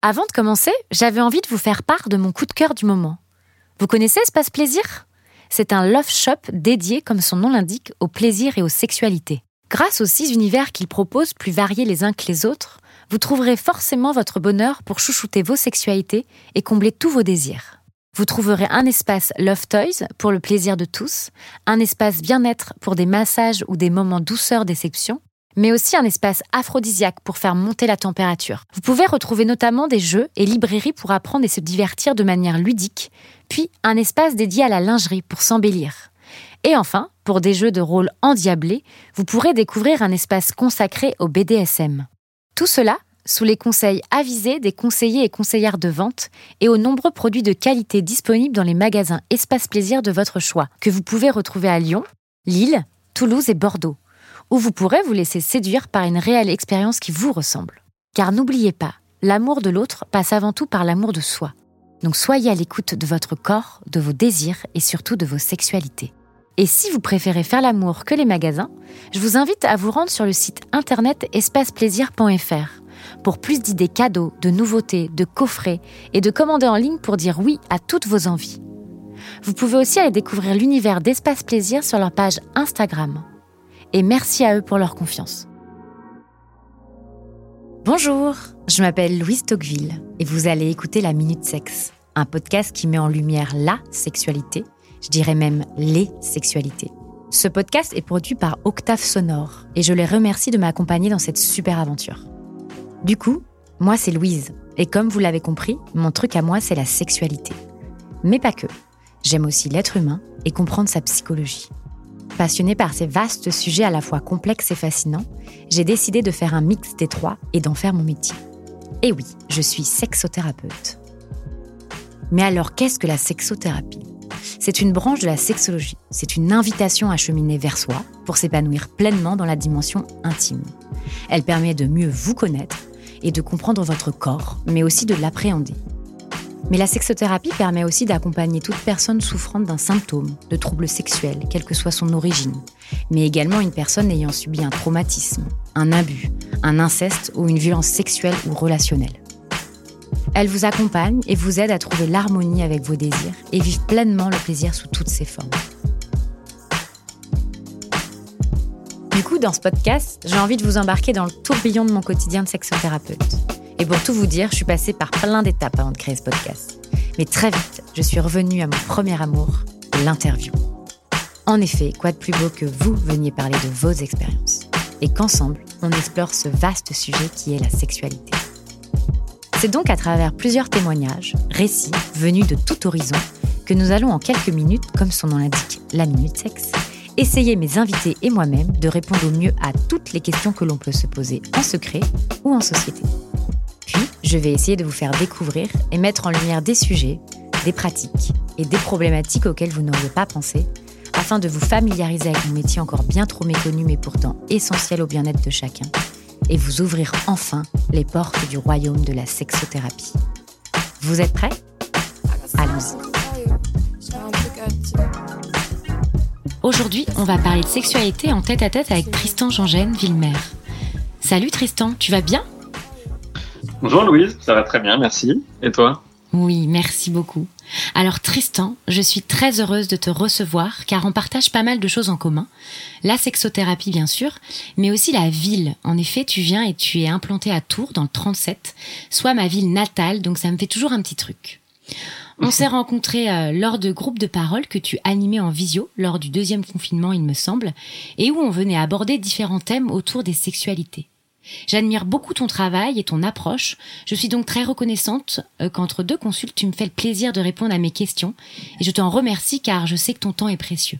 Avant de commencer, j'avais envie de vous faire part de mon coup de cœur du moment. Vous connaissez Espace Plaisir? C'est un love shop dédié, comme son nom l'indique, au plaisir et aux sexualités. Grâce aux six univers qu'il propose, plus variés les uns que les autres, vous trouverez forcément votre bonheur pour chouchouter vos sexualités et combler tous vos désirs. Vous trouverez un espace Love Toys pour le plaisir de tous, un espace bien-être pour des massages ou des moments douceur déception, mais aussi un espace aphrodisiaque pour faire monter la température. Vous pouvez retrouver notamment des jeux et librairies pour apprendre et se divertir de manière ludique, puis un espace dédié à la lingerie pour s'embellir. Et enfin, pour des jeux de rôle endiablés, vous pourrez découvrir un espace consacré au BDSM. Tout cela sous les conseils avisés des conseillers et conseillères de vente et aux nombreux produits de qualité disponibles dans les magasins Espace Plaisir de votre choix, que vous pouvez retrouver à Lyon, Lille, Toulouse et Bordeaux, où vous pourrez vous laisser séduire par une réelle expérience qui vous ressemble. Car n'oubliez pas, l'amour de l'autre passe avant tout par l'amour de soi. Donc soyez à l'écoute de votre corps, de vos désirs et surtout de vos sexualités. Et si vous préférez faire l'amour que les magasins, je vous invite à vous rendre sur le site internet espaceplaisir.fr pour plus d'idées cadeaux, de nouveautés, de coffrets et de commander en ligne pour dire oui à toutes vos envies. Vous pouvez aussi aller découvrir l'univers d'Espace Plaisir sur leur page Instagram. Et merci à eux pour leur confiance. Bonjour, je m'appelle Louise Tocqueville et vous allez écouter La Minute Sexe, un podcast qui met en lumière la sexualité je dirais même les sexualités. Ce podcast est produit par Octave Sonore et je les remercie de m'accompagner dans cette super aventure. Du coup, moi c'est Louise et comme vous l'avez compris, mon truc à moi c'est la sexualité. Mais pas que. J'aime aussi l'être humain et comprendre sa psychologie. Passionnée par ces vastes sujets à la fois complexes et fascinants, j'ai décidé de faire un mix des trois et d'en faire mon métier. Et oui, je suis sexothérapeute. Mais alors qu'est-ce que la sexothérapie? C'est une branche de la sexologie. C'est une invitation à cheminer vers soi pour s'épanouir pleinement dans la dimension intime. Elle permet de mieux vous connaître et de comprendre votre corps, mais aussi de l'appréhender. Mais la sexothérapie permet aussi d'accompagner toute personne souffrant d'un symptôme, de troubles sexuels, quelle que soit son origine, mais également une personne ayant subi un traumatisme, un abus, un inceste ou une violence sexuelle ou relationnelle. Elle vous accompagne et vous aide à trouver l'harmonie avec vos désirs et vivre pleinement le plaisir sous toutes ses formes. Du coup, dans ce podcast, j'ai envie de vous embarquer dans le tourbillon de mon quotidien de sexothérapeute. Et pour tout vous dire, je suis passée par plein d'étapes avant de créer ce podcast. Mais très vite, je suis revenue à mon premier amour, l'interview. En effet, quoi de plus beau que vous veniez parler de vos expériences et qu'ensemble, on explore ce vaste sujet qui est la sexualité. C'est donc à travers plusieurs témoignages, récits venus de tout horizon, que nous allons en quelques minutes, comme son nom l'indique, la minute sexe, essayer mes invités et moi-même de répondre au mieux à toutes les questions que l'on peut se poser en secret ou en société. Puis, je vais essayer de vous faire découvrir et mettre en lumière des sujets, des pratiques et des problématiques auxquelles vous n'auriez pas pensé, afin de vous familiariser avec mon métier encore bien trop méconnu mais pourtant essentiel au bien-être de chacun et vous ouvrir enfin les portes du royaume de la sexothérapie. Vous êtes prêts? Allons-y. Aujourd'hui, on va parler de sexualité en tête à tête avec Tristan Jean-Gène Villemer. Salut Tristan, tu vas bien? Bonjour Louise, ça va très bien, merci. Et toi Oui, merci beaucoup. Alors Tristan, je suis très heureuse de te recevoir car on partage pas mal de choses en commun. La sexothérapie bien sûr, mais aussi la ville. En effet, tu viens et tu es implanté à Tours dans le 37, soit ma ville natale, donc ça me fait toujours un petit truc. On s'est rencontrés euh, lors de groupes de parole que tu animais en visio lors du deuxième confinement, il me semble, et où on venait aborder différents thèmes autour des sexualités. J'admire beaucoup ton travail et ton approche. Je suis donc très reconnaissante euh, qu'entre deux consultes, tu me fais le plaisir de répondre à mes questions. Et je t'en remercie car je sais que ton temps est précieux.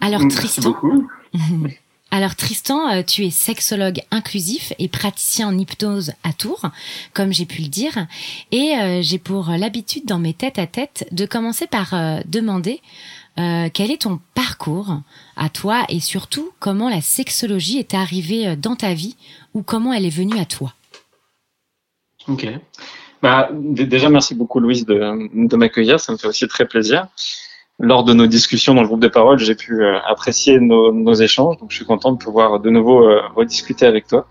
Alors Tristan. Alors Tristan, euh, tu es sexologue inclusif et praticien en hypnose à Tours, comme j'ai pu le dire, et euh, j'ai pour l'habitude dans mes têtes à tête de commencer par demander euh, quel est ton parcours à toi et surtout comment la sexologie est arrivée euh, dans ta vie ou comment elle est venue à toi? Ok. Bah, déjà, merci beaucoup Louise de, de m'accueillir, ça me fait aussi très plaisir. Lors de nos discussions dans le groupe de parole, j'ai pu euh, apprécier nos, échanges, donc je suis content de pouvoir de nouveau rediscuter avec toi.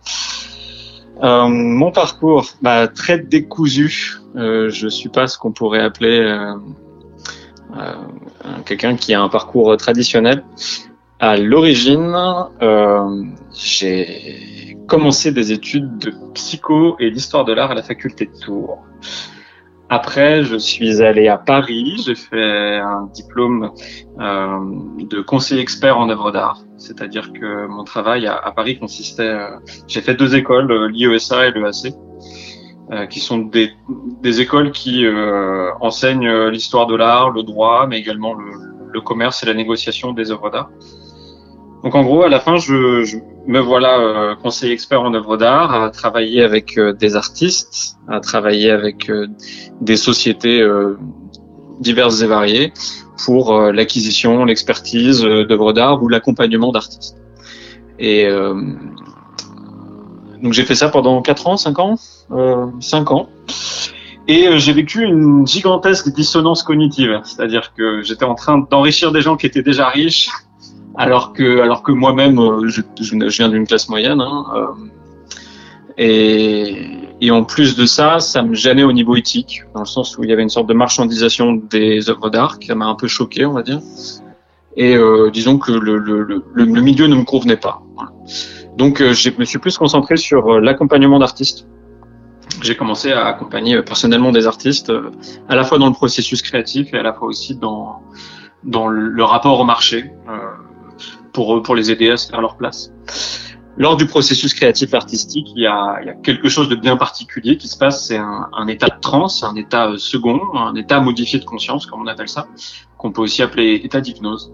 Mon parcours, bah, très décousu. Euh, je suis pas ce qu'on pourrait appeler quelqu'un qui a un parcours traditionnel. À l'origine, euh, j'ai commencé des études de psycho et d'histoire de l'art à la faculté de Tours. Après, je suis allé à Paris, j'ai fait un diplôme euh, de conseiller expert en œuvre d'art, c'est-à-dire que mon travail à, Paris consistait, euh, j'ai fait deux écoles, euh, l'IESA et l'EAC, euh, qui sont des, des écoles qui euh, enseignent l'histoire de l'art, le droit, mais également le, le commerce et la négociation des œuvres d'art. Donc en gros, à la fin, je, je me voilà euh, conseiller expert en œuvre d'art, à travailler avec euh, des artistes, à travailler avec euh, des sociétés euh, diverses et variées pour euh, l'acquisition, l'expertise euh, d'œuvres d'art ou l'accompagnement d'artistes. Et euh, donc j'ai fait ça pendant 4 ans, 5 ans, euh, 5 ans. Et euh, j'ai vécu une gigantesque dissonance cognitive, c'est-à-dire que j'étais en train d'enrichir des gens qui étaient déjà riches alors que alors que moi-même euh, je, viens d'une classe moyenne hein, euh, et, en plus de ça ça me gênait au niveau éthique dans le sens où il y avait une sorte de marchandisation des œuvres d'art qui m'a un peu choqué on va dire. Et euh, disons que le, milieu ne me convenait pas. Donc euh, je me suis plus concentré sur euh, l'accompagnement d'artistes j'ai commencé à accompagner euh, personnellement des artistes euh, à la fois dans le processus créatif et à la fois aussi dans dans le rapport au marché euh, pour pour les aider à se faire leur place. Lors du processus créatif artistique, il y a, il y a quelque chose de bien particulier qui se passe, c'est un, un, état de transe, un état second, un état modifié de conscience, comme on appelle ça, qu'on peut aussi appeler état d'hypnose.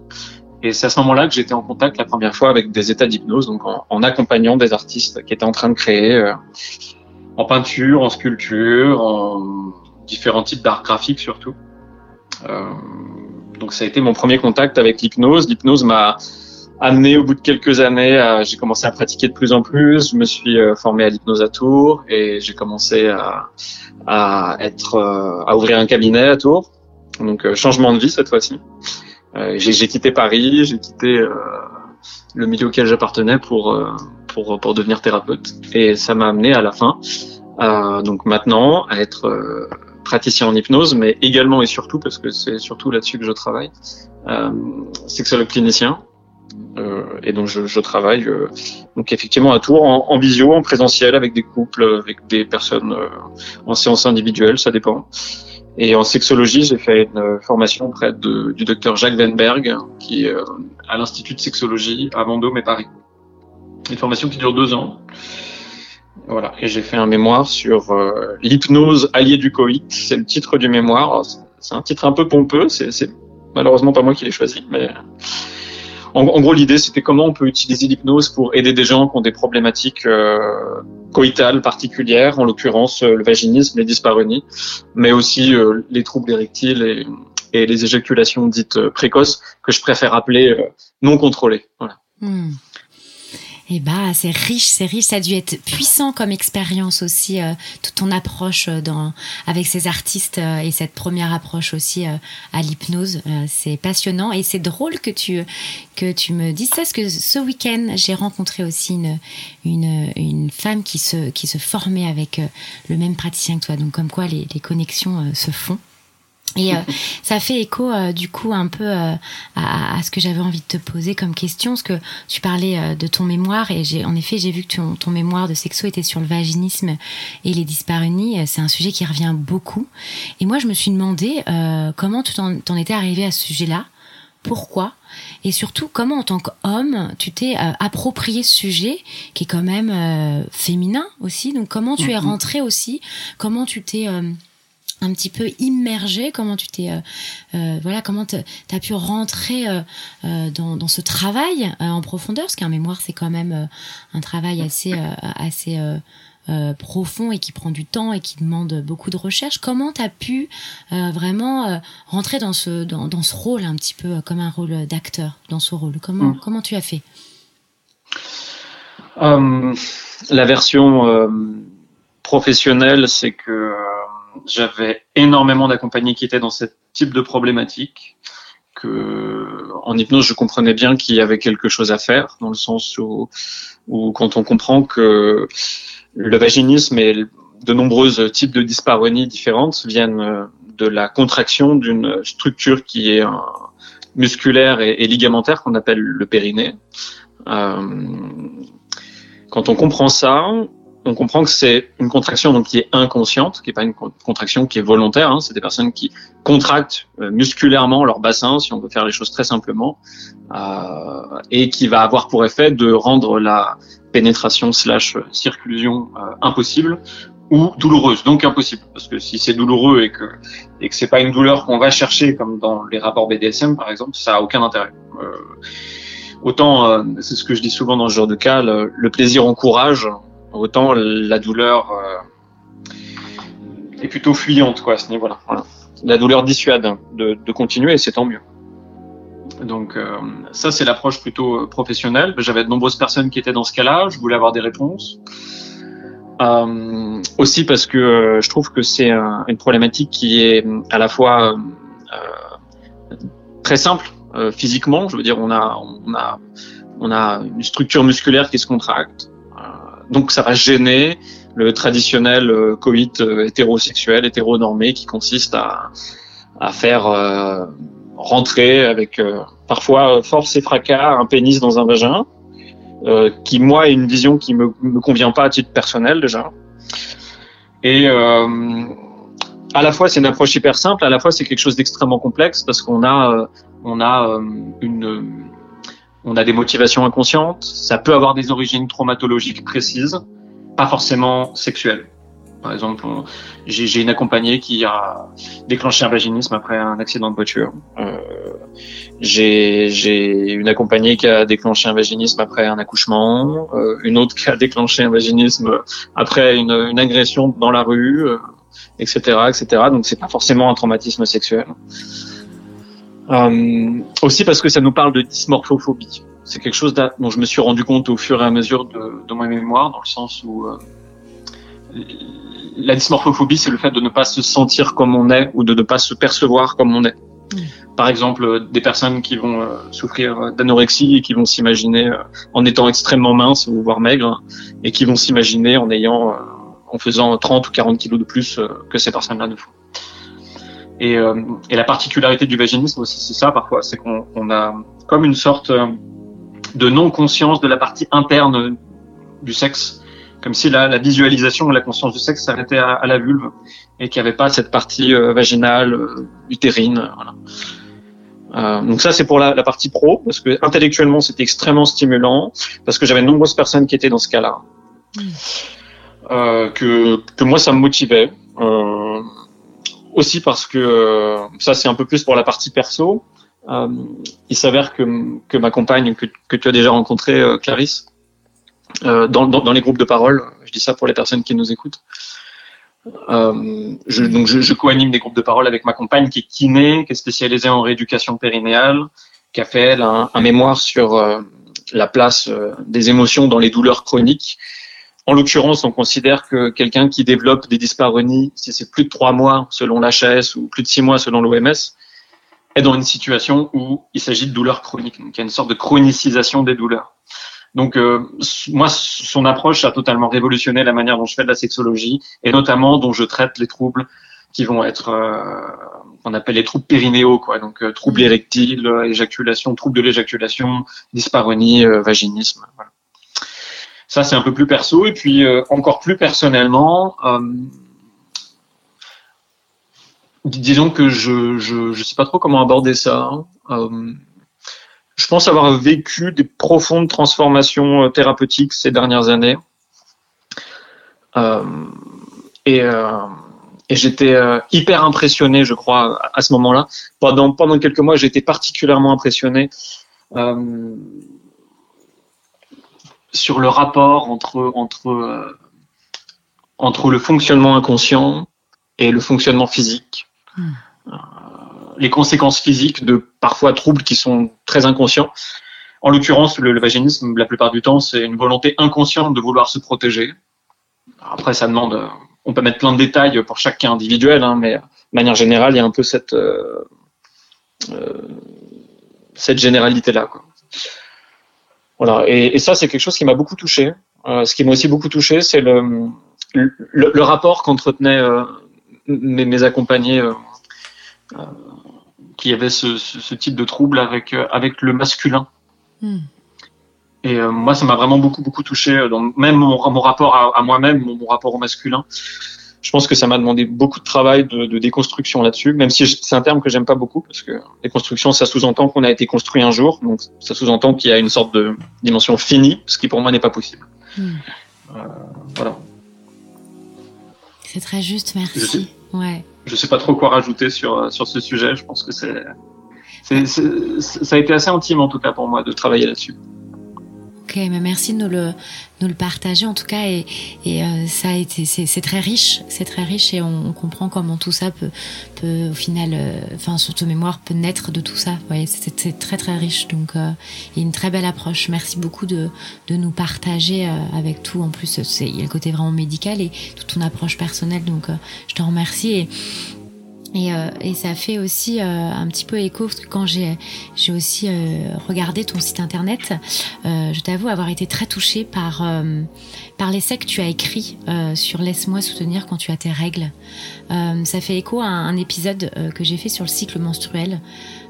Et c'est à ce moment-là que j'étais en contact la première fois avec des états d'hypnose, donc en, en, accompagnant des artistes qui étaient en train de créer euh, en peinture, en sculpture, en différents types d'art graphique surtout. Euh, donc ça a été mon premier contact avec l'hypnose. L'hypnose m'a amené au bout de quelques années, j'ai commencé à pratiquer de plus en plus. Je me suis euh, formé à l'hypnose à Tours et j'ai commencé à, à être euh, à ouvrir un cabinet à Tours. Donc euh, changement de vie cette fois-ci. j'ai quitté Paris, j'ai quitté le milieu auquel j'appartenais pour pour pour devenir thérapeute et ça m'a amené à la fin donc maintenant à être praticien en hypnose, mais également et surtout, parce que c'est surtout là-dessus que je travaille, euh, sexologue clinicien. Euh, et donc je, je travaille euh, donc effectivement à Tours en, en, visio, en présentiel avec des couples, avec des personnes euh, en séance individuelle, ça dépend. Et en sexologie, j'ai fait une formation auprès de, du docteur Jacques Wenberg, qui est à l'Institut de sexologie à Vendôme et Paris. Une formation qui dure deux ans. Voilà, et j'ai fait un mémoire sur euh, l'hypnose alliée du Covid. C'est le titre du mémoire. C'est un titre un peu pompeux. C'est malheureusement pas moi qui l'ai choisi, mais en, en gros l'idée c'était comment on peut utiliser l'hypnose pour aider des gens qui ont des problématiques euh, coïtales particulières, en l'occurrence euh, le vaginisme, les dyspareunies, mais aussi euh, les troubles érectiles et, et, les éjaculations dites précoces que je préfère appeler non contrôlées. Voilà. Hmm. Eh bah, c'est riche, c'est riche. Ça a dû être puissant comme expérience aussi, euh, toute ton approche dans, avec ces artistes euh, et cette première approche aussi euh, à l'hypnose. c'est passionnant et c'est drôle que tu, que tu me dises ça, parce que ce week-end, j'ai rencontré aussi une, une, une, femme qui se, qui se formait avec le même praticien que toi. Donc, comme quoi les, les connexions se font. Et euh, ça fait écho euh, du coup un peu euh, à, à, ce que j'avais envie de te poser comme question, parce que tu parlais euh, de ton mémoire et j'ai en effet j'ai vu que ton, ton, mémoire de sexo était sur le vaginisme et les dyspareunies. C'est un sujet qui revient beaucoup. Et moi je me suis demandé euh, comment tu t'en étais arrivé à ce sujet-là, pourquoi et surtout comment en tant qu'homme tu t'es approprié ce sujet qui est quand même féminin aussi. Donc comment tu es mm-hmm. rentré aussi, comment tu t'es un petit peu immergé comment tu t'es euh, euh, voilà comment tu as pu rentrer euh, euh, dans, dans, ce travail euh, en profondeur parce qu'un mémoire c'est quand même euh, un travail assez assez profond et qui prend du temps et qui demande beaucoup de recherche comment tu as pu vraiment rentrer dans ce dans, dans, ce rôle un petit peu comme un rôle d'acteur dans ce rôle? Comment mmh. comment tu as fait? La version professionnelle c'est que j'avais énormément d'accompagnés qui étaient dans ce type de problématique. Que en hypnose, je comprenais bien qu'il y avait quelque chose à faire, dans le sens où, où quand on comprend que le vaginisme et de nombreux types de dyspareunie différentes viennent de la contraction d'une structure qui est musculaire et, ligamentaire qu'on appelle le périnée. quand on comprend ça, on comprend que c'est une contraction donc qui est inconsciente, qui est pas une contraction qui est volontaire. Hein. C'est des personnes qui contractent euh, musculairement leur bassin, si on veut faire les choses très simplement, euh, et qui va avoir pour effet de rendre la pénétration slash circulution euh, impossible ou douloureuse, donc impossible. Parce que si c'est douloureux et que et que c'est pas une douleur qu'on va chercher comme dans les rapports BDSM par exemple, ça a aucun intérêt. Euh, autant, c'est ce que je dis souvent dans ce genre de cas, le plaisir encourage Autant la douleur euh, est plutôt fuyante quoi, à ce niveau-là. La douleur dissuade de, continuer et c'est tant mieux. Donc euh, ça c'est l'approche plutôt euh, professionnelle. J'avais de nombreuses personnes qui étaient dans ce cas-là. Je voulais avoir des réponses. Aussi parce que je trouve que c'est une problématique qui est à la fois très simple physiquement. Je veux dire, on a une structure musculaire qui se contracte donc ça va gêner le traditionnel euh, coït euh, hétérosexuel, hétéronormé, qui consiste à, à faire euh, rentrer avec parfois force et fracas un pénis dans un vagin, qui moi est une vision qui me, me convient pas à titre personnel déjà. Et à la fois c'est une approche hyper simple, à la fois c'est quelque chose d'extrêmement complexe parce qu'on a on a une on a des motivations inconscientes, ça peut avoir des origines traumatologiques précises, pas forcément sexuelles. Par exemple, j'ai une accompagnée qui a déclenché un vaginisme après un accident de voiture. Euh, j'ai une accompagnée qui a déclenché un vaginisme après un accouchement. Euh, une autre qui a déclenché un vaginisme après une, une agression dans la rue, euh, etc., etc. Donc c'est pas forcément un traumatisme sexuel. Euh, aussi parce que ça nous parle de dysmorphophobie. C'est quelque chose dont je me suis rendu compte au fur et à mesure de, de ma mémoire, dans le sens où euh, la dysmorphophobie, c'est le fait de ne pas se sentir comme on est ou de ne pas se percevoir comme on est. Mm. Par exemple, euh, des personnes qui vont euh, souffrir d'anorexie et qui vont s'imaginer en étant extrêmement minces ou voire maigres et qui vont s'imaginer en ayant, en faisant 30 ou 40 kilos de plus que ces personnes-là ne font. Et, euh, et, la particularité du vaginisme aussi, c'est ça parfois, c'est qu'on on a comme une sorte euh, de non-conscience de la partie interne du sexe, comme si la, la visualisation, la conscience du sexe s'arrêtait à, à, la vulve et qu'il n'y avait pas cette partie euh, vaginale, utérine. Voilà. Euh, donc ça c'est pour la, la, partie pro parce que intellectuellement c'était extrêmement stimulant parce que j'avais de nombreuses personnes qui étaient dans ce cas-là mmh. euh, que que moi ça me motivait euh, aussi parce que euh, ça c'est un peu plus pour la partie perso. Euh, il s'avère que, que ma compagne que, que tu as déjà rencontrée, euh, Clarisse, euh, dans, dans, dans, les groupes de parole, je dis ça pour les personnes qui nous écoutent. Euh, je, donc je, je co-anime des groupes de parole avec ma compagne qui est kiné, qui est spécialisée en rééducation périnéale, qui a fait elle, un, un mémoire sur la place des émotions dans les douleurs chroniques en l'occurrence, on considère que quelqu'un qui développe des dyspareunies, si c'est plus de trois mois selon l'HAS ou plus de six mois selon l'OMS, est dans une situation où il s'agit de douleurs chroniques. Donc il y a une sorte de chronicisation des douleurs. Donc euh, moi, son approche a totalement révolutionné la manière dont je fais de la sexologie et notamment dont je traite les troubles qui vont être euh, qu'on appelle les troubles périnéaux, quoi. Donc euh, troubles érectiles, éjaculation, troubles de l'éjaculation, dyspareunie, euh, vaginisme. Voilà. Ça, c'est un peu plus perso. Et puis, euh, encore plus personnellement, euh, disons que je, je, je sais pas trop comment aborder ça. Euh, je pense avoir vécu des profondes transformations euh, thérapeutiques ces dernières années. Euh, et, et j'étais hyper impressionné, je crois, à ce moment-là. Pendant, pendant quelques mois, j'étais particulièrement impressionné sur le rapport entre entre euh, entre le fonctionnement inconscient et le fonctionnement physique. Hmm. Euh, les conséquences physiques de parfois troubles qui sont très inconscients. En l'occurrence, le, le, vaginisme, la plupart du temps, c'est une volonté inconsciente de vouloir se protéger. Après, ça demande, on peut mettre plein de détails pour chaque cas individuel, hein, mais de manière générale, il y a un peu cette euh, euh cette généralité là. Quoi. Voilà. Et, et ça, c'est quelque chose qui m'a beaucoup touché ce qui m'a aussi beaucoup touché, c'est le, le, rapport qu'entretenaient mes, mes, accompagnés qui avaient ce, ce, type de trouble avec, avec le masculin. Hmm. Et euh, moi, ça m'a vraiment beaucoup, beaucoup touché, euh, dans même mon, mon rapport à, à moi-même, mon, mon, rapport au masculin. Je pense que ça m'a demandé beaucoup de travail de, de déconstruction là-dessus, même si c'est un terme que j'aime pas beaucoup, parce que déconstruction, ça sous-entend qu'on a été construit un jour, donc ça sous-entend qu'il y a une sorte de dimension finie, ce qui pour moi n'est pas possible. Hmm. Euh, voilà. C'est très juste, merci. Je sais, ouais. je sais pas trop quoi rajouter sur, sur ce sujet, je pense que c'est, ça a été assez intime en tout cas pour moi de travailler là-dessus. Ok, mais merci de nous le, partager en tout cas et, et euh, ça a été c'est très riche, c'est très riche et on, comprend comment tout ça peut, au final, euh, enfin surtout mémoire peut naître de tout ça. C'est très très riche donc euh, a une très belle approche. Merci beaucoup de, nous partager avec tout. En plus, il y a le côté vraiment médical et toute ton approche personnelle donc je te remercie et et, euh, et, ça fait aussi euh, un petit peu écho parce que quand j'ai j'ai aussi euh, regardé ton site internet, euh, je t'avoue avoir été très touchée par par l'essai que tu as écrit sur laisse-moi soutenir quand tu as tes règles. ça fait écho à un, épisode que j'ai fait sur le cycle menstruel.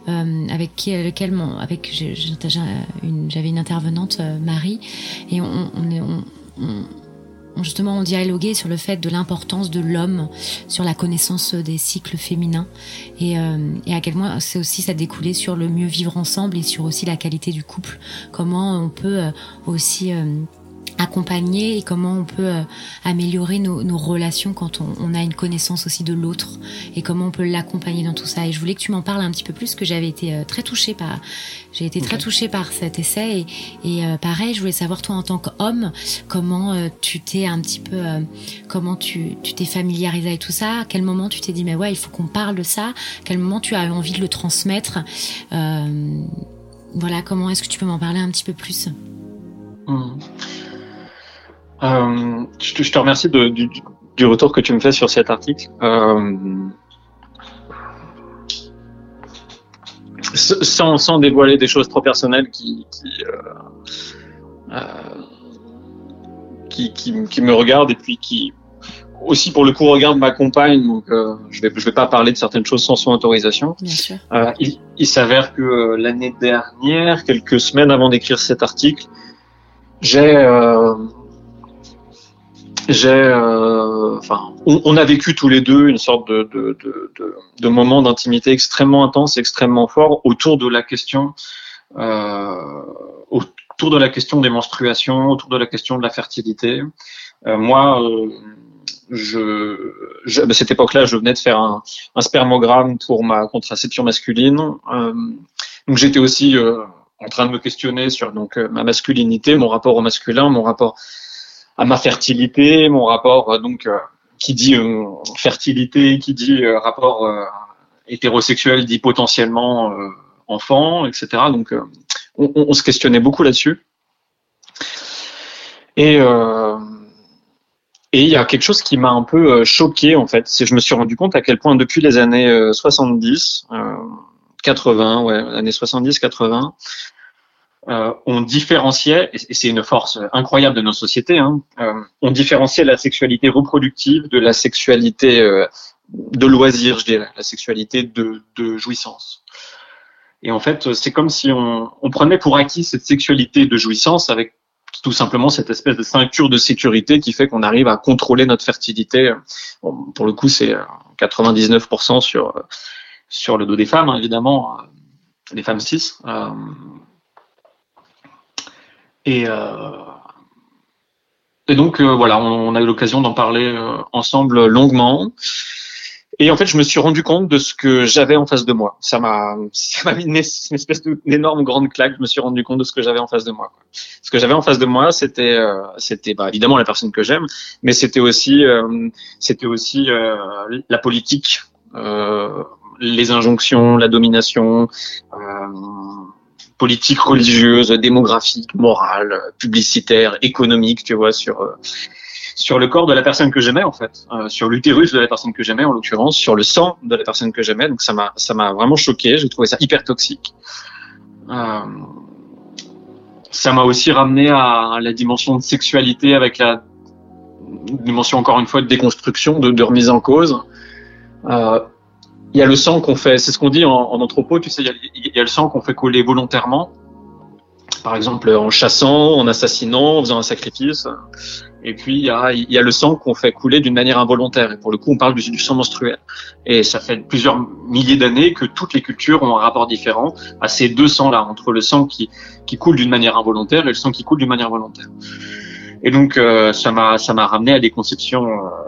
avec qui, lequel mon, avec j'avais une, intervenante Marie et on, on, on justement on dialoguait sur le fait de l'importance de l'homme, sur la connaissance des cycles féminins et, euh, et à quel point c'est aussi ça découlait sur le mieux vivre ensemble et sur aussi la qualité du couple. Comment on peut euh, aussi euh, accompagner et comment on peut euh, améliorer nos, nos, relations quand on, on, a une connaissance aussi de l'autre et comment on peut l'accompagner dans tout ça. Et je voulais que tu m'en parles un petit peu plus, que j'avais été euh, très touchée par, j'ai été très touchée par cet essai et, et euh, pareil, je voulais savoir toi en tant qu'homme, comment tu t'es un petit peu, comment tu tu t'es familiarisé avec tout ça, à quel moment tu t'es dit mais ouais il faut qu'on parle de ça, à quel moment tu as envie de le transmettre, voilà comment est-ce que tu peux m'en parler un petit peu plus? Mmh. Euh, je, je, te remercie de, du, du, retour que tu me fais sur cet article. Euh, sans, sans, dévoiler des choses trop personnelles qui, qui, euh, euh, qui, qui, qui, me regardent et puis qui aussi pour le coup regardent ma compagne. Donc euh, je vais je vais pas parler de certaines choses sans son autorisation. Bien sûr. Euh, il, il s'avère que l'année dernière, quelques semaines avant d'écrire cet article, j'ai j'ai, euh, on, on, a vécu tous les deux une sorte de, de, de, de, de moment d'intimité extrêmement intense, extrêmement fort autour de la question, euh, autour de la question des menstruations, autour de la question de la fertilité. Euh, moi, euh, je, je, à cette époque-là, je venais de faire un, un, spermogramme pour ma contraception masculine. Euh, donc j'étais aussi euh, en train de me questionner sur donc ma masculinité, mon rapport au masculin, mon rapport à ma fertilité, mon rapport euh, donc euh, qui dit euh, fertilité, qui dit rapport hétérosexuel dit potentiellement enfant, etc. Donc on, se questionnait beaucoup là-dessus. Et et il y a quelque chose qui m'a un peu choqué en fait, c'est je me suis rendu compte à quel point depuis les années 70, 80, ouais, années 70, 80, euh, on différenciait, et c'est une force incroyable de nos sociétés, hein, euh, on différenciait la sexualité reproductive de la sexualité euh, de loisir, je dirais, la sexualité de, de jouissance. Et en fait, c'est comme si on, on, prenait pour acquis cette sexualité de jouissance avec tout simplement cette espèce de ceinture de sécurité qui fait qu'on arrive à contrôler notre fertilité. Bon, pour le coup, c'est 99% sur sur le dos des femmes, hein, évidemment, des femmes cis. Euh, et, euh, et donc euh, voilà, on, a eu l'occasion d'en parler euh, ensemble longuement. Et en fait, je me suis rendu compte de ce que j'avais en face de moi. Ça m'a, ça m'a mis une, espèce d'énorme grande claque. Je me suis rendu compte de ce que j'avais en face de moi. Ce que j'avais en face de moi, c'était, c'était bah, évidemment la personne que j'aime, mais c'était aussi, c'était aussi la politique, les injonctions, la domination, politique religieuse, démographique, morale, publicitaire, économique, tu vois, sur euh, sur le corps de la personne que j'aimais en fait, euh, sur l'utérus de la personne que j'aimais en l'occurrence, sur le sang de la personne que j'aimais. Donc ça m'a ça m'a vraiment choqué. J'ai trouvé ça hyper toxique. Euh, ça m'a aussi ramené à la dimension de sexualité avec la dimension encore une fois de déconstruction, de, remise en cause. Euh, il y a le sang qu'on fait, c'est ce qu'on dit en, en, anthropo, tu sais, il y, a, il y a le sang qu'on fait coller volontairement, par exemple en chassant, en assassinant, en faisant un sacrifice. Et puis il y a, il y a le sang qu'on fait couler d'une manière involontaire. Et pour le coup, on parle du, du sang menstruel. Et ça fait plusieurs milliers d'années que toutes les cultures ont un rapport différent à ces deux sangs-là, entre le sang qui, qui coule d'une manière involontaire et le sang qui coule d'une manière volontaire. Et donc euh, ça m'a ça m'a ramené à des conceptions euh,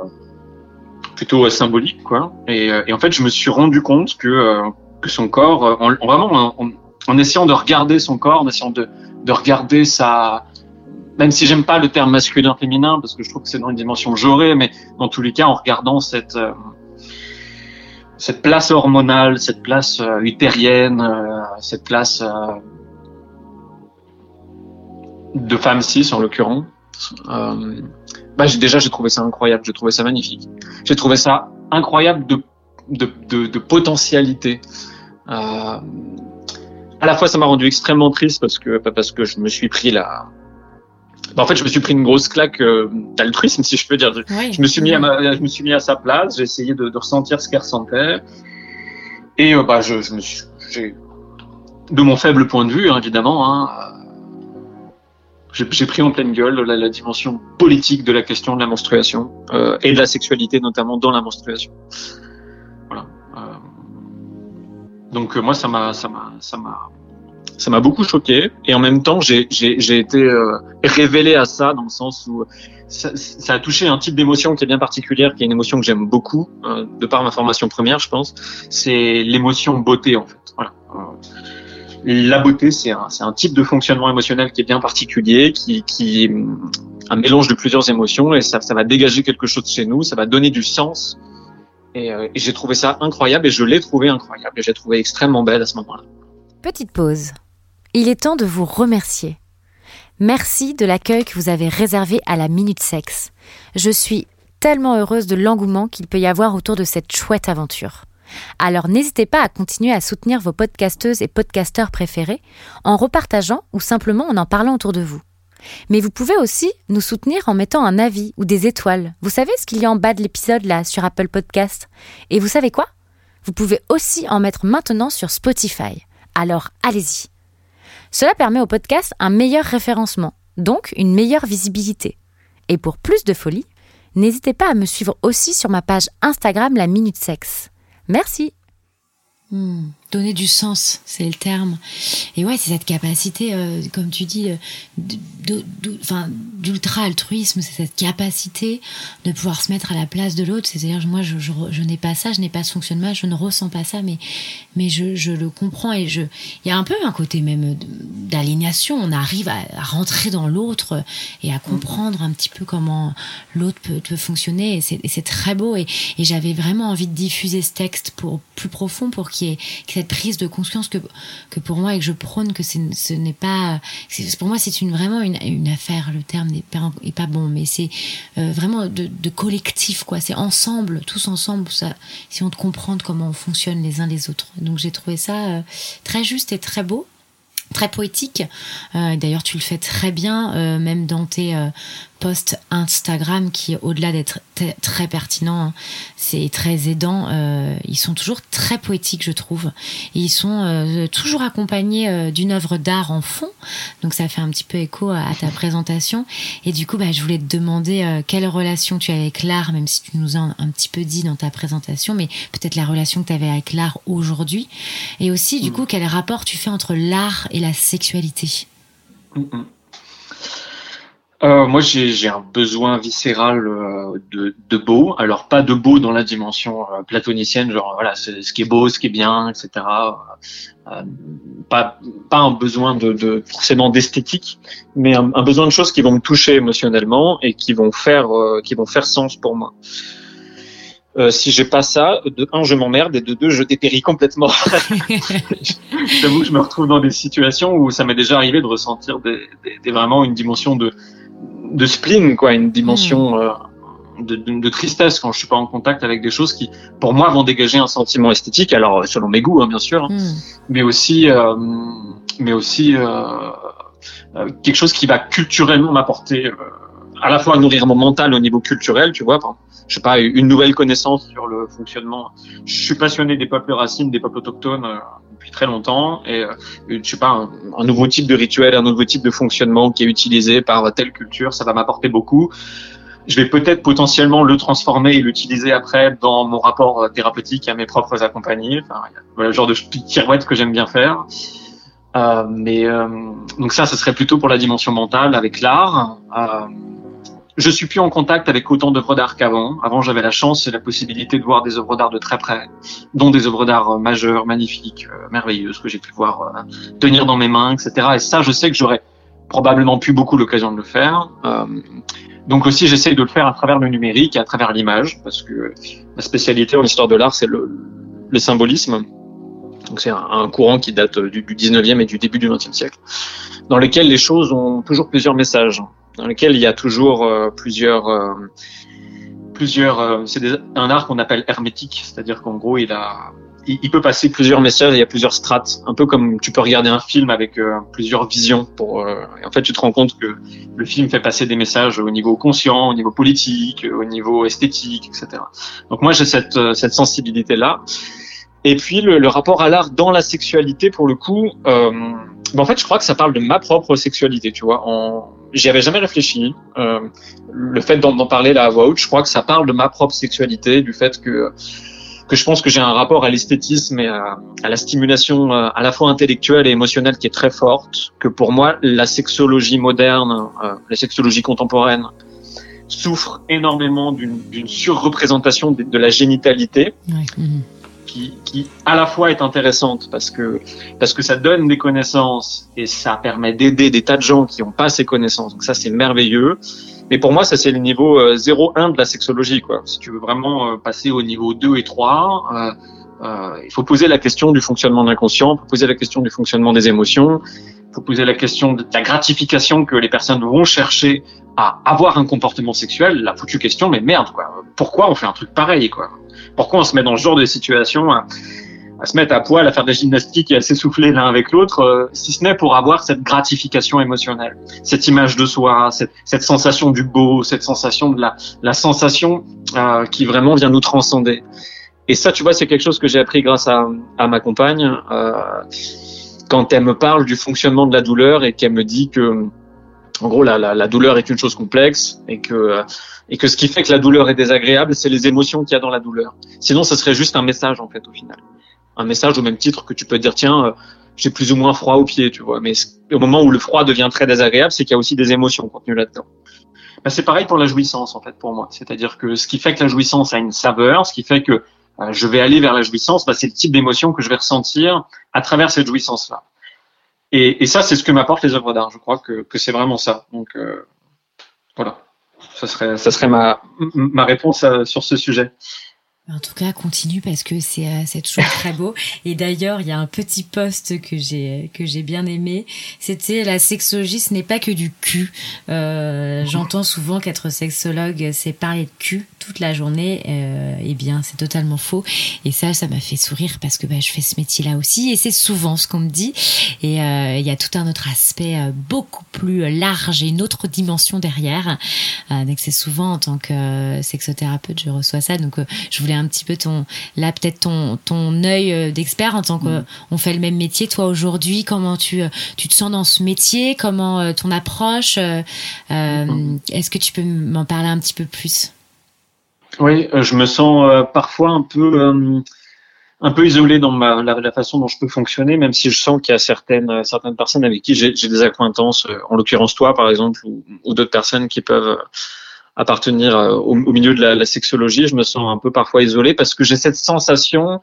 plutôt euh, symboliques quoi. Et, et, en fait je me suis rendu compte que que son corps, en, vraiment en, essayant de regarder son corps, en essayant de de regarder sa même si j'aime pas le terme masculin féminin parce que je trouve que c'est dans une dimension genrée, mais dans tous les cas en regardant cette cette place hormonale, cette place euh, utérienne, euh, cette place euh, de femme cis en l'occurrence, euh, bah, déjà j'ai trouvé ça incroyable, j'ai trouvé ça magnifique. J'ai trouvé ça incroyable de, de, de, de potentialité. Euh, à la fois ça m'a rendu extrêmement triste parce que parce que je me suis pris la bah, en fait, je me suis pris une grosse claque euh, d'altruisme, si je peux dire. Oui. Je me suis mis à ma, je me suis mis à sa place. J'ai essayé de, de, ressentir ce qu'elle ressentait. Et euh, bah, je, je me suis, de mon faible point de vue, hein, évidemment, hein, j'ai pris en pleine gueule la, la, dimension politique de la question de la menstruation euh, et de la sexualité, notamment dans la menstruation. Voilà. Euh, donc moi, ça m'a, ça m'a, ça m'a, ça m'a beaucoup choqué. Et en même temps, j'ai été euh, révélé à ça dans le sens où ça, ça a touché un type d'émotion qui est bien particulière, qui est une émotion que j'aime beaucoup, euh, de par ma formation première, je pense. C'est l'émotion beauté, en fait. Voilà. La beauté, c'est un, type de fonctionnement émotionnel qui est bien particulier, qui, qui est un mélange de plusieurs émotions, et ça, ça va dégager quelque chose chez nous, ça va donner du sens. Et, euh, et j'ai trouvé ça incroyable, et je l'ai trouvé incroyable, et j'ai trouvé extrêmement belle à ce moment-là. Petite pause. Il est temps de vous remercier. Merci de l'accueil que vous avez réservé à la Minute Sexe. Je suis tellement heureuse de l'engouement qu'il peut y avoir autour de cette chouette aventure. Alors n'hésitez pas à continuer à soutenir vos podcasteuses et podcasteurs préférés en repartageant ou simplement en en parlant autour de vous. Mais vous pouvez aussi nous soutenir en mettant un avis ou des étoiles. Vous savez ce qu'il y a en bas de l'épisode là sur Apple Podcast Et vous savez quoi? Vous pouvez aussi en mettre maintenant sur Spotify. Alors allez-y. Cela permet au podcast un meilleur référencement, donc une meilleure visibilité. Et pour plus de folie, n'hésitez pas à me suivre aussi sur ma page Instagram La Minute Sexe. Merci. Mmh, donner du sens, c'est le terme. Et ouais, c'est cette capacité, euh, comme tu dis, d'ultra altruisme, c'est cette capacité de pouvoir se mettre à la place de l'autre. C'est-à-dire, moi, je, je, je n'ai pas ça, je n'ai pas ce fonctionnement, je ne ressens pas ça, mais, mais je, je le comprends et je. Il y a un peu un côté même d'aliénation. On arrive à, à rentrer dans l'autre et à comprendre un petit peu comment l'autre peut, peut, fonctionner. Et c'est très beau. Et, et j'avais vraiment envie de diffuser ce texte pour plus profond pour qu'il y ait cette prise de conscience que, que pour moi et que je prône que ce n'est pas. Pour moi, c'est une, vraiment une, affaire. Le terme n'est pas, bon, mais c'est euh, vraiment de, de, collectif, quoi. C'est ensemble, tous ensemble, ça, si on te comprendre comment on fonctionne les uns les autres. Donc j'ai trouvé ça euh, très juste et très beau très poétique. Euh, D'ailleurs, tu le fais très bien, même dans tes posts Instagram, qui au-delà d'être très pertinent, hein, c'est très aidant. Euh, ils sont toujours très poétiques, je trouve. Et ils sont euh, toujours accompagnés euh, d'une œuvre d'art en fond. Donc ça fait un petit peu écho à, à ta présentation. Et du coup, bah, je voulais te demander quelle relation tu as avec l'art, même si tu nous as un, un, petit peu dit dans ta présentation, mais peut-être la relation que tu avais avec l'art aujourd'hui. Et aussi, du mmh. coup, quel rapport tu fais entre l'art et la sexualité? Mmh. Euh, moi, j'ai un besoin viscéral euh, de, de, beau. Alors, pas de beau dans la dimension euh, platonicienne, genre voilà, ce qui est beau, ce qui est bien, etc. Euh, pas, pas un besoin de, de forcément d'esthétique, mais un, un, besoin de choses qui vont me toucher émotionnellement et qui vont faire, euh, qui vont faire sens pour moi. si j'ai pas ça, de un, je m'emmerde et de deux, je dépéris complètement. J'avoue que je me retrouve dans des situations où ça m'est déjà arrivé de ressentir des, des, des, vraiment une dimension de de spleen, quoi, une dimension mmh. euh, de, de, de, tristesse quand je suis pas en contact avec des choses qui, pour moi, vont dégager un sentiment esthétique. Alors, selon mes goûts, hein, bien sûr, hein, mmh. mais aussi, euh, mais aussi euh, quelque chose qui va culturellement m'apporter à la fois nourrir mon mental au niveau culturel, tu vois, je sais pas, une nouvelle connaissance sur le fonctionnement. Je suis passionné des peuples racines, des peuples autochtones euh, depuis très longtemps, et euh, je sais pas, un, nouveau type de rituel, un nouveau type de fonctionnement qui est utilisé par telle culture, ça va m'apporter beaucoup. Je vais peut-être potentiellement le transformer et l'utiliser après dans mon rapport euh, thérapeutique à mes propres accompagnés. Enfin, le genre de pirouette que j'aime bien faire. Euh, mais euh, donc ça, ce serait plutôt pour la dimension mentale avec l'art. Euh, je suis plus en contact avec autant d'œuvres d'art qu'avant. Avant, j'avais la chance et la possibilité de voir des œuvres d'art de très près, dont des œuvres d'art majeures, magnifiques, merveilleuses que j'ai pu voir tenir dans mes mains, etc. Et ça, je sais que j'aurais probablement plus beaucoup l'occasion de le faire. donc aussi, j'essaye de le faire à travers le numérique et à travers l'image, parce que ma spécialité en histoire de l'art, c'est le, le symbolisme. Donc c'est un, courant qui date du, du 19e et du début du 20e siècle, dans lequel les choses ont toujours plusieurs messages, dans lequel il y a toujours euh, plusieurs euh, plusieurs. Euh, c'est un art qu'on appelle hermétique, c'est-à-dire qu'en gros il a il, peut passer plusieurs messages, il y a plusieurs strates, un peu comme tu peux regarder un film avec plusieurs visions. Pour, et en fait, tu te rends compte que le film fait passer des messages au niveau conscient, au niveau politique, au niveau esthétique, etc. Donc moi, j'ai cette, cette sensibilité-là. Et puis le, le rapport à l'art dans la sexualité, pour le coup, euh, ben, en fait, je crois que ça parle de ma propre sexualité, tu vois. J'y avais jamais réfléchi. Euh, le fait d'en parler là à voix haute, je crois que ça parle de ma propre sexualité, du fait que que je pense que j'ai un rapport à l'esthétisme et à, la stimulation euh, à la fois intellectuelle et émotionnelle qui est très forte. Que pour moi, la sexologie moderne, euh, la sexologie contemporaine, souffre énormément d'une surreprésentation de, la génitalité. Ouais. Qui, qui à la fois est intéressante parce que parce que ça donne des connaissances et ça permet d'aider des tas de gens qui n'ont pas ces connaissances. Donc ça c'est merveilleux. Mais pour moi ça c'est le niveau 0-1 euh, de la sexologie quoi. Si tu veux vraiment euh, passer au niveau 2 et 3, euh, il faut poser la question du fonctionnement de l'inconscient, faut poser la question du fonctionnement des émotions, faut poser la question de la gratification que les personnes vont chercher à avoir un comportement sexuel. La foutue question, mais merde quoi. Pourquoi on fait un truc pareil quoi? Pourquoi on se met dans ce genre de situation à, se mettre à poil, à faire de la gymnastique et à s'essouffler l'un avec l'autre, euh, si ce n'est pour avoir cette gratification émotionnelle, cette image de soi, cette, sensation du beau, cette sensation de la, la sensation euh, qui vraiment vient nous transcender. Et ça, tu vois, c'est quelque chose que j'ai appris grâce à, à ma compagne. Euh, quand elle me parle du fonctionnement de la douleur et qu'elle me dit que en gros, la, la, la, douleur est une chose complexe et que et que ce qui fait que la douleur est désagréable, c'est les émotions qu'il y a dans la douleur. Sinon, ce serait juste un message en fait au final, un message au même titre que tu peux dire tiens, euh, j'ai plus ou moins froid aux pieds, tu vois. Mais au moment où le froid devient très désagréable, c'est qu'il y a aussi des émotions contenues là-dedans. Ben, c'est pareil pour la jouissance en fait pour moi. C'est-à-dire que ce qui fait que la jouissance a une saveur, ce qui fait que euh, je vais aller vers la jouissance, ben, c'est le type d'émotion que je vais ressentir à travers cette jouissance-là. Et, et, ça, c'est ce que m'apportent les œuvres d'art. Je crois que, que c'est vraiment ça. Donc euh, voilà, ça serait, ça serait ma, ma réponse à, sur ce sujet. En tout cas, continue parce que c'est euh, c'est toujours très beau. Et d'ailleurs, il y a un petit post que j'ai que j'ai bien aimé. C'était la sexologie, ce n'est pas que du cul. Euh, J'entends souvent qu'être sexologue, c'est parler de cul toute la journée. Euh, eh bien, c'est totalement faux. Et ça, ça m'a fait sourire parce que bah, je fais ce métier-là aussi, et c'est souvent ce qu'on me dit. Et euh, il y a tout un autre aspect euh, beaucoup plus large et une autre dimension derrière. Euh, donc c'est souvent en tant que sexothérapeute, je reçois ça. Donc je voulais un petit peu ton, là peut-être ton ton œil euh, d'expert en tant qu'on mm. fait le même métier. Toi aujourd'hui, comment tu euh, tu te sens dans ce métier? Comment euh, ton approche. Est-ce que tu peux m'en parler un petit peu plus? Oui, je me sens parfois un peu un peu isolé dans ma, la, façon dont je peux fonctionner, même si je sens qu'il y a certaines certaines personnes avec qui j'ai des acquaintances, en l'occurrence toi par exemple, ou, ou d'autres personnes qui peuvent appartenir euh, au, au milieu de la, la, sexologie, je me sens un peu parfois isolé parce que j'ai cette sensation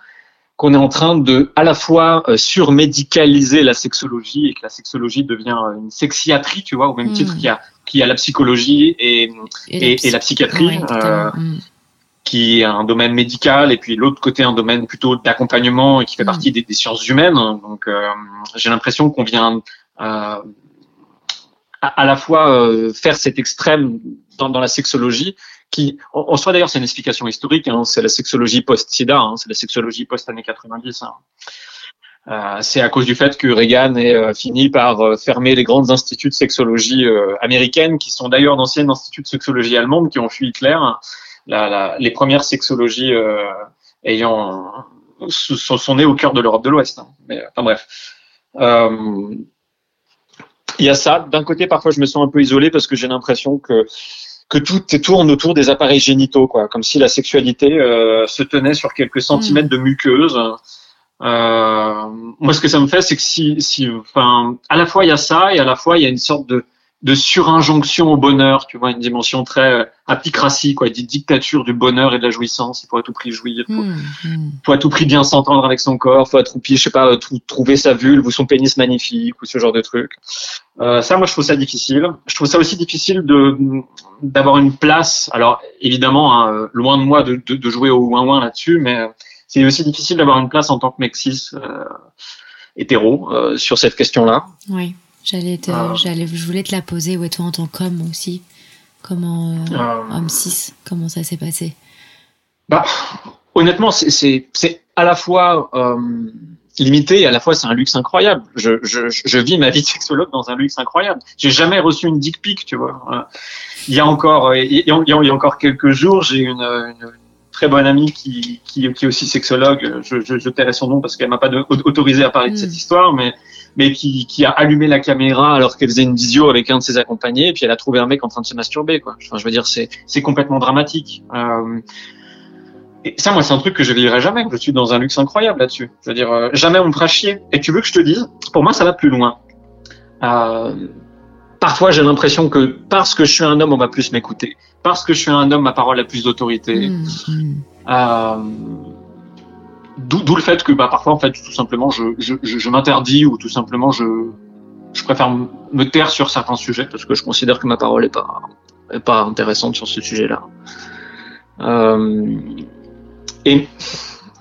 qu'on est en train de à la fois euh, surmédicaliser la sexologie et que la sexologie devient une sexiatrie, tu vois, au même titre hmm. qu'il y a qu'il y a la psychologie et et, et, la psychiatrie. euh, hmm. qui est un domaine médical et puis l'autre côté un domaine plutôt d'accompagnement et qui fait hmm. partie des, des, sciences humaines. Donc euh, j'ai l'impression qu'on vient euh, à, la fois euh, faire cet extrême dans, dans, la sexologie, qui en, en soi d'ailleurs c'est une explication historique, hein, c'est la sexologie post-SIDA, hein, c'est la sexologie post-années 90. Hein. Euh, c'est à cause du fait que Reagan ait euh, fini par euh, fermer les grands instituts de sexologie américaines, qui sont d'ailleurs d'anciens instituts de sexologie allemandes qui ont fui Hitler. La, la, les premières sexologies ayant sont, sont nées au cœur de l'Europe de l'Ouest. Hein. Mais enfin bref. Il y a ça. D'un côté, parfois, je me sens un peu isolé parce que j'ai l'impression que que tout tourne autour des appareils génitaux, quoi, comme si la sexualité se tenait sur quelques centimètres de muqueuse. Euh, moi, ce que ça me fait, c'est que si, si, enfin, à la fois il y a ça et à la fois il y a une sorte de, de surinjonction au bonheur, tu vois, une dimension très euh, apicratie, quoi, dit dictature du bonheur et de la jouissance. Il faut à tout prix jouir, faut, hmm. faut à tout prix bien s'entendre avec son corps, faut à tout prix, je sais pas, euh, trouver sa vulve ou son pénis magnifique ou ce genre de truc. Euh, ça, moi, je trouve ça difficile. Je trouve ça aussi difficile de d'avoir une place. Alors, évidemment, hein, loin de moi de, de, de jouer au ouin-ouin là-dessus, mais c'est aussi difficile d'avoir une place en tant que mec cis euh, hétéro euh, sur cette question-là. Oui, j'allais, te, j'allais, je voulais te la poser. Ouais, toi en tant qu'homme aussi, comment euh, homme cis, comment ça s'est passé? Bah, honnêtement, c'est, c'est, c'est à la fois limité et à la fois c'est un luxe incroyable. Je, je, je vis ma vie de sexologue dans un luxe incroyable. J'ai jamais reçu une dick pic, tu vois. Il y a encore, il y a, il y a encore quelques jours, j'ai une, une très bonne amie qui, qui, qui est aussi sexologue. Je, je, je tairai son nom parce qu'elle m'a pas autorisé à parler de cette mm. histoire, mais mais qui, qui a allumé la caméra alors qu'elle faisait une visio avec un de ses accompagnés, et puis elle a trouvé un mec en train de se masturber. Quoi. Enfin, je veux dire, c'est c'est complètement dramatique. Euh, et ça, moi, c'est un truc que je vivrai jamais. Je suis dans un luxe incroyable là-dessus. Je veux dire, euh, jamais on me fera chier. Et tu veux que je te dise, pour moi, ça va plus loin. Euh, parfois j'ai l'impression que parce que je suis un homme, on va plus m'écouter. Parce que je suis un homme, ma parole a plus d'autorité. Mmh, mmh. Euh, D'où le fait que bah, parfois, en fait, tout simplement, je, je, je, m'interdis ou tout simplement, je, je préfère me taire sur certains sujets parce que je considère que ma parole est pas, est pas intéressante sur ce sujet-là. Euh, et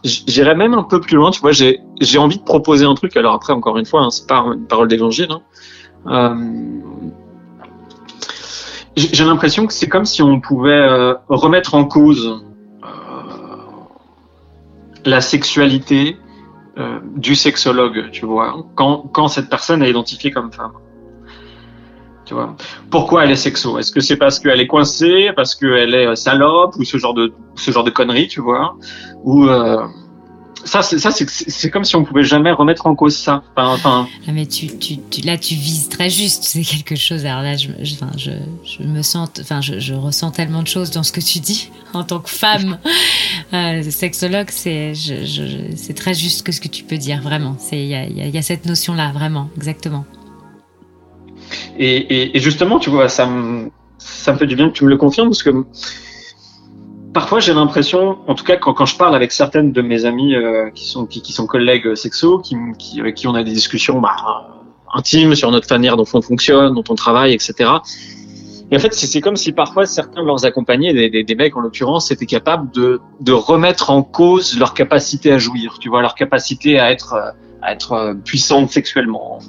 j'irais même un peu plus loin, tu vois, j'ai envie de proposer un truc. Alors après, encore une fois, hein, c'est pas une parole d'évangile. Hein. Euh, j'ai l'impression que c'est comme si on pouvait euh, remettre en cause la sexualité du sexologue, tu vois, quand, cette personne est identifiée comme femme. Tu vois. Pourquoi elle est sexo? Est-ce que c'est parce qu'elle est coincée, parce qu'elle est salope ou ce genre de ce genre de conneries, tu vois? Ou ça, c'est, ça, c'est, comme si on pouvait jamais remettre en cause ça. Enfin, ah, mais tu, tu, là, tu vises très juste. C'est quelque chose. Alors là, je, je, je, je me sens, enfin, je, ressens tellement de choses dans ce que tu dis en tant que femme. Euh, sexologue, c'est, c'est très juste que ce que tu peux dire, vraiment. Il y a, cette notion-là, vraiment, exactement. Et, justement, tu vois, ça me, ça me fait du bien que tu me le confirmes parce que parfois j'ai l'impression, en tout cas quand, quand, je parle avec certaines de mes amies euh, qui sont qui, sont collègues qui, qui, avec qui on a des discussions bah, intimes sur notre manière dont on fonctionne, dont on travaille, etc. Et en fait, c'est comme si parfois certains de leurs accompagnés, des, des, des mecs en l'occurrence, étaient capables de, de remettre en cause leur capacité à jouir, tu vois, leur capacité à être à être euh, puissante sexuellement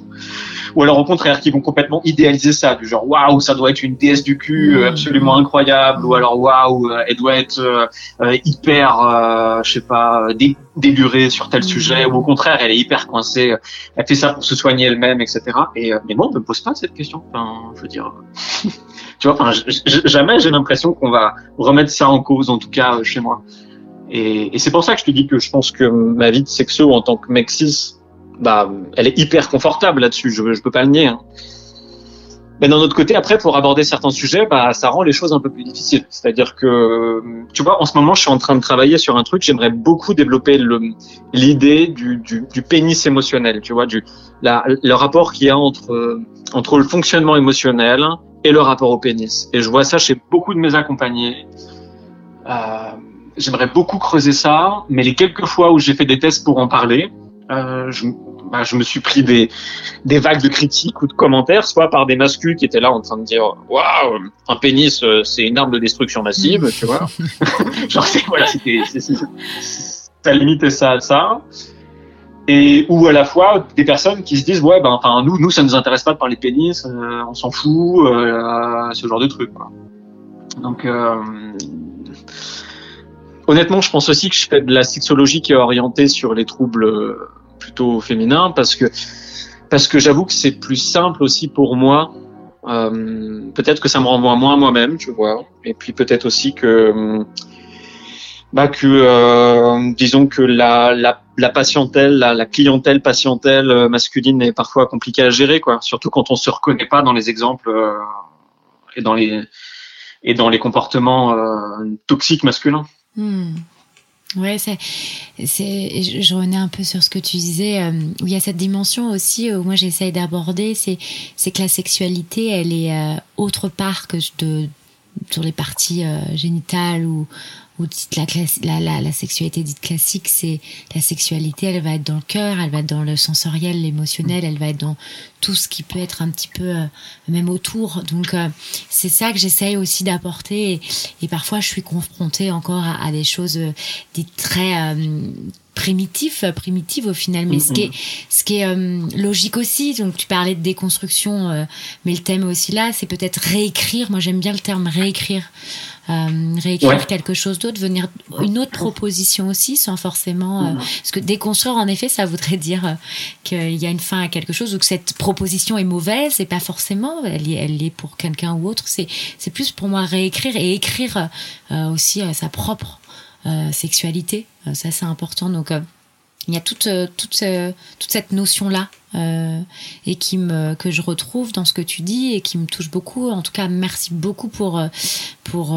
ou alors au contraire qui vont complètement idéaliser ça, du genre waouh ça doit être une déesse du cul euh, mmh. absolument incroyable, ou alors waouh euh, elle doit être euh, hyper, je sais pas, délurée sur tel mmh. sujet, ou au contraire elle est hyper coincée, elle fait ça pour se soigner elle-même, etc. Et mais moi on me pose pas cette question. Enfin, je veux dire, tu vois, enfin jamais j'ai l'impression qu'on va remettre ça en cause, en tout cas chez moi. Et, et c'est pour ça que je te dis que je pense que ma vie de sexo en tant que mec cis bah, elle est hyper confortable là-dessus. Je, je peux pas le nier. Hein. Mais d'un autre côté, après, pour aborder certains sujets, bah, ça rend les choses un peu plus difficiles. C'est-à-dire que, tu vois, en ce moment, je suis en train de travailler sur un truc. J'aimerais beaucoup développer l'idée du, du, pénis émotionnel. Tu vois, du le rapport qu'il y a entre entre le fonctionnement émotionnel et le rapport au pénis. Et je vois ça chez beaucoup de mes accompagnés. Euh, J'aimerais beaucoup creuser ça, mais les quelques fois où j'ai fait des tests pour en parler, euh, bah, je me suis pris des, des vagues de critiques ou de commentaires, soit par des masculins qui étaient là en train de dire waouh, un pénis, euh, c'est une arme de destruction massive, tu vois. Genre, voilà, c'était, ça limitait ça à ça. Et ou à la fois des personnes qui se disent ouais ben enfin nous nous ça nous intéresse pas de parler pénis, euh, on s'en fout, euh, ce genre de trucs. Quoi. Donc euh, honnêtement, je pense aussi que je fais de la sexologie qui est orientée sur les troubles féminin parce que parce que j'avoue que c'est plus simple aussi pour moi. Euh, peut-être que ça me renvoie moins à moi-même, tu vois. Et puis peut-être aussi que bah que euh, disons que la, la, patientèle, la, clientèle patientèle euh, masculine est parfois compliquée à gérer, quoi. Surtout quand on se reconnaît pas dans les exemples et dans les et dans les comportements toxiques masculins. Hmm. Ouais, c'est, c'est, je revenais un peu sur ce que tu disais, euh, où il y a cette dimension aussi où moi j'essaye d'aborder, c'est, c'est que la sexualité, elle est euh, autre part que de, sur les parties euh, génitales ou, ou la, la, la, la, sexualité dite classique, c'est la sexualité, elle va être dans le cœur, elle va être dans le sensoriel, l'émotionnel, elle va être dans tout ce qui peut être un petit peu euh, même autour. Donc euh, c'est ça que j'essaye aussi d'apporter et, et, parfois je suis confrontée encore à, des choses euh, dites très primitif, primitive au final, mais ce qui est, ce qui est euh, logique aussi. Donc tu parlais de déconstruction, euh, mais le thème aussi là, c'est peut-être réécrire. Moi j'aime bien le terme réécrire, euh, réécrire ouais. quelque chose d'autre, venir une autre proposition aussi, sans forcément. Euh, parce que déconstruire, en effet, ça voudrait dire qu'il y a une fin à quelque chose ou que cette proposition est mauvaise et pas forcément. Elle est, elle est pour quelqu'un ou autre. C'est, c'est plus pour moi réécrire et écrire aussi sa propre euh, sexualité. Euh, ça, c'est important. Donc, euh, il y a toute, toute, toute cette notion-là et qui me, que je retrouve dans ce que tu dis et qui me touche beaucoup. En tout cas, merci beaucoup pour, pour,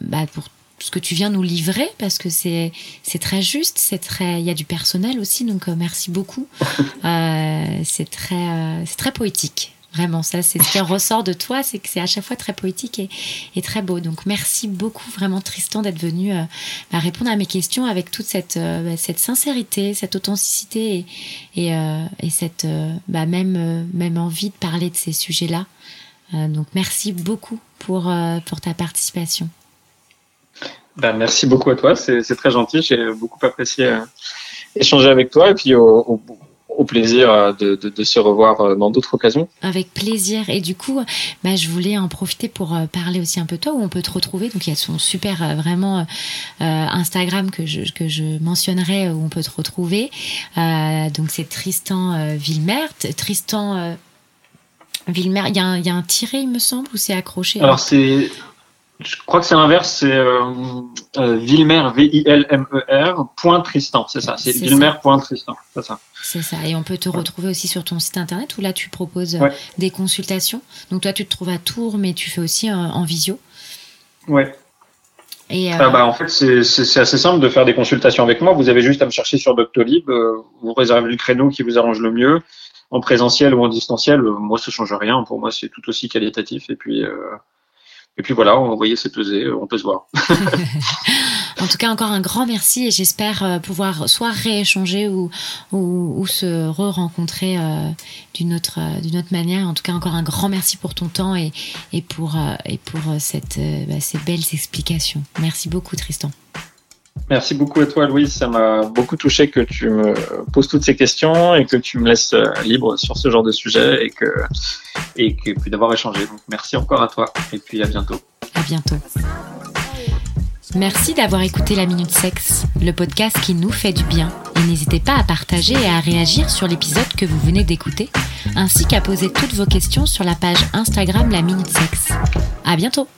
bah, pour ce que tu viens nous livrer parce que c'est c'est très juste, c'est très il y a du personnel aussi donc merci beaucoup. Euh, c'est très c'est très poétique. Vraiment, ça, c'est ce qui ressort de toi, c'est que c'est à chaque fois très poétique et, très beau. Donc, merci beaucoup, vraiment, Tristan, d'être venu euh, bah, répondre à mes questions avec toute cette, euh, cette sincérité, cette authenticité et, euh, et cette bah, même, même envie de parler de ces sujets-là. donc, merci beaucoup pour, pour ta participation. Ben, merci beaucoup à toi, c'est très gentil. J'ai beaucoup apprécié échanger avec toi et puis au, au au plaisir euh, de, de, de, se revoir euh, dans d'autres occasions. Avec plaisir. Et du coup, bah, je voulais en profiter pour euh, parler aussi un peu de toi, où on peut te retrouver. Donc, il y a son super, vraiment, euh, Instagram que je, que je mentionnerai, où on peut te retrouver. Euh, donc, c'est Tristan Villemert. Tristan Villemert, il y, a un, il y a un tiré, il me semble, ou c'est accroché? Alors, c'est je crois que c'est l'inverse, c'est euh, euh, Vilmer, V-I-L-M-E-R, point Tristan, c'est ça, c'est Vilmer, point Tristan, c'est ça. C'est ça, et on peut te retrouver aussi sur ton site internet où là tu proposes ouais. des consultations. Donc toi tu te trouves à Tours, mais tu fais aussi en, en visio. Ouais. Et euh... ah bah, en fait, c'est assez simple de faire des consultations avec moi. Vous avez juste à me chercher sur Doctolib, euh, vous réservez le créneau qui vous arrange le mieux, en présentiel ou en distanciel. moi, ça change rien. Pour moi, c'est tout aussi qualitatif. Et puis, et puis voilà, on voyait c'est pesé, on peut se voir. en tout cas, encore un grand merci et j'espère pouvoir soit rééchanger ou, ou, ou se re-rencontrer euh, d'une autre, d'une autre manière. En tout cas, encore un grand merci pour ton temps et, et pour, euh, et pour cette, euh, bah, ces belles explications. Merci beaucoup, Tristan. Merci beaucoup à toi, Louise. Ça m'a beaucoup touché que tu me poses toutes ces questions et que tu me laisses libre sur ce genre de sujet et que, et que puis d'avoir échangé. Merci encore à toi et puis à bientôt. À bientôt. Merci d'avoir écouté la Minute Sexe, le podcast qui nous fait du bien. Et n'hésitez pas à partager et à réagir sur l'épisode que vous venez d'écouter, ainsi qu'à poser toutes vos questions sur la page Instagram La Minute Sexe. À bientôt!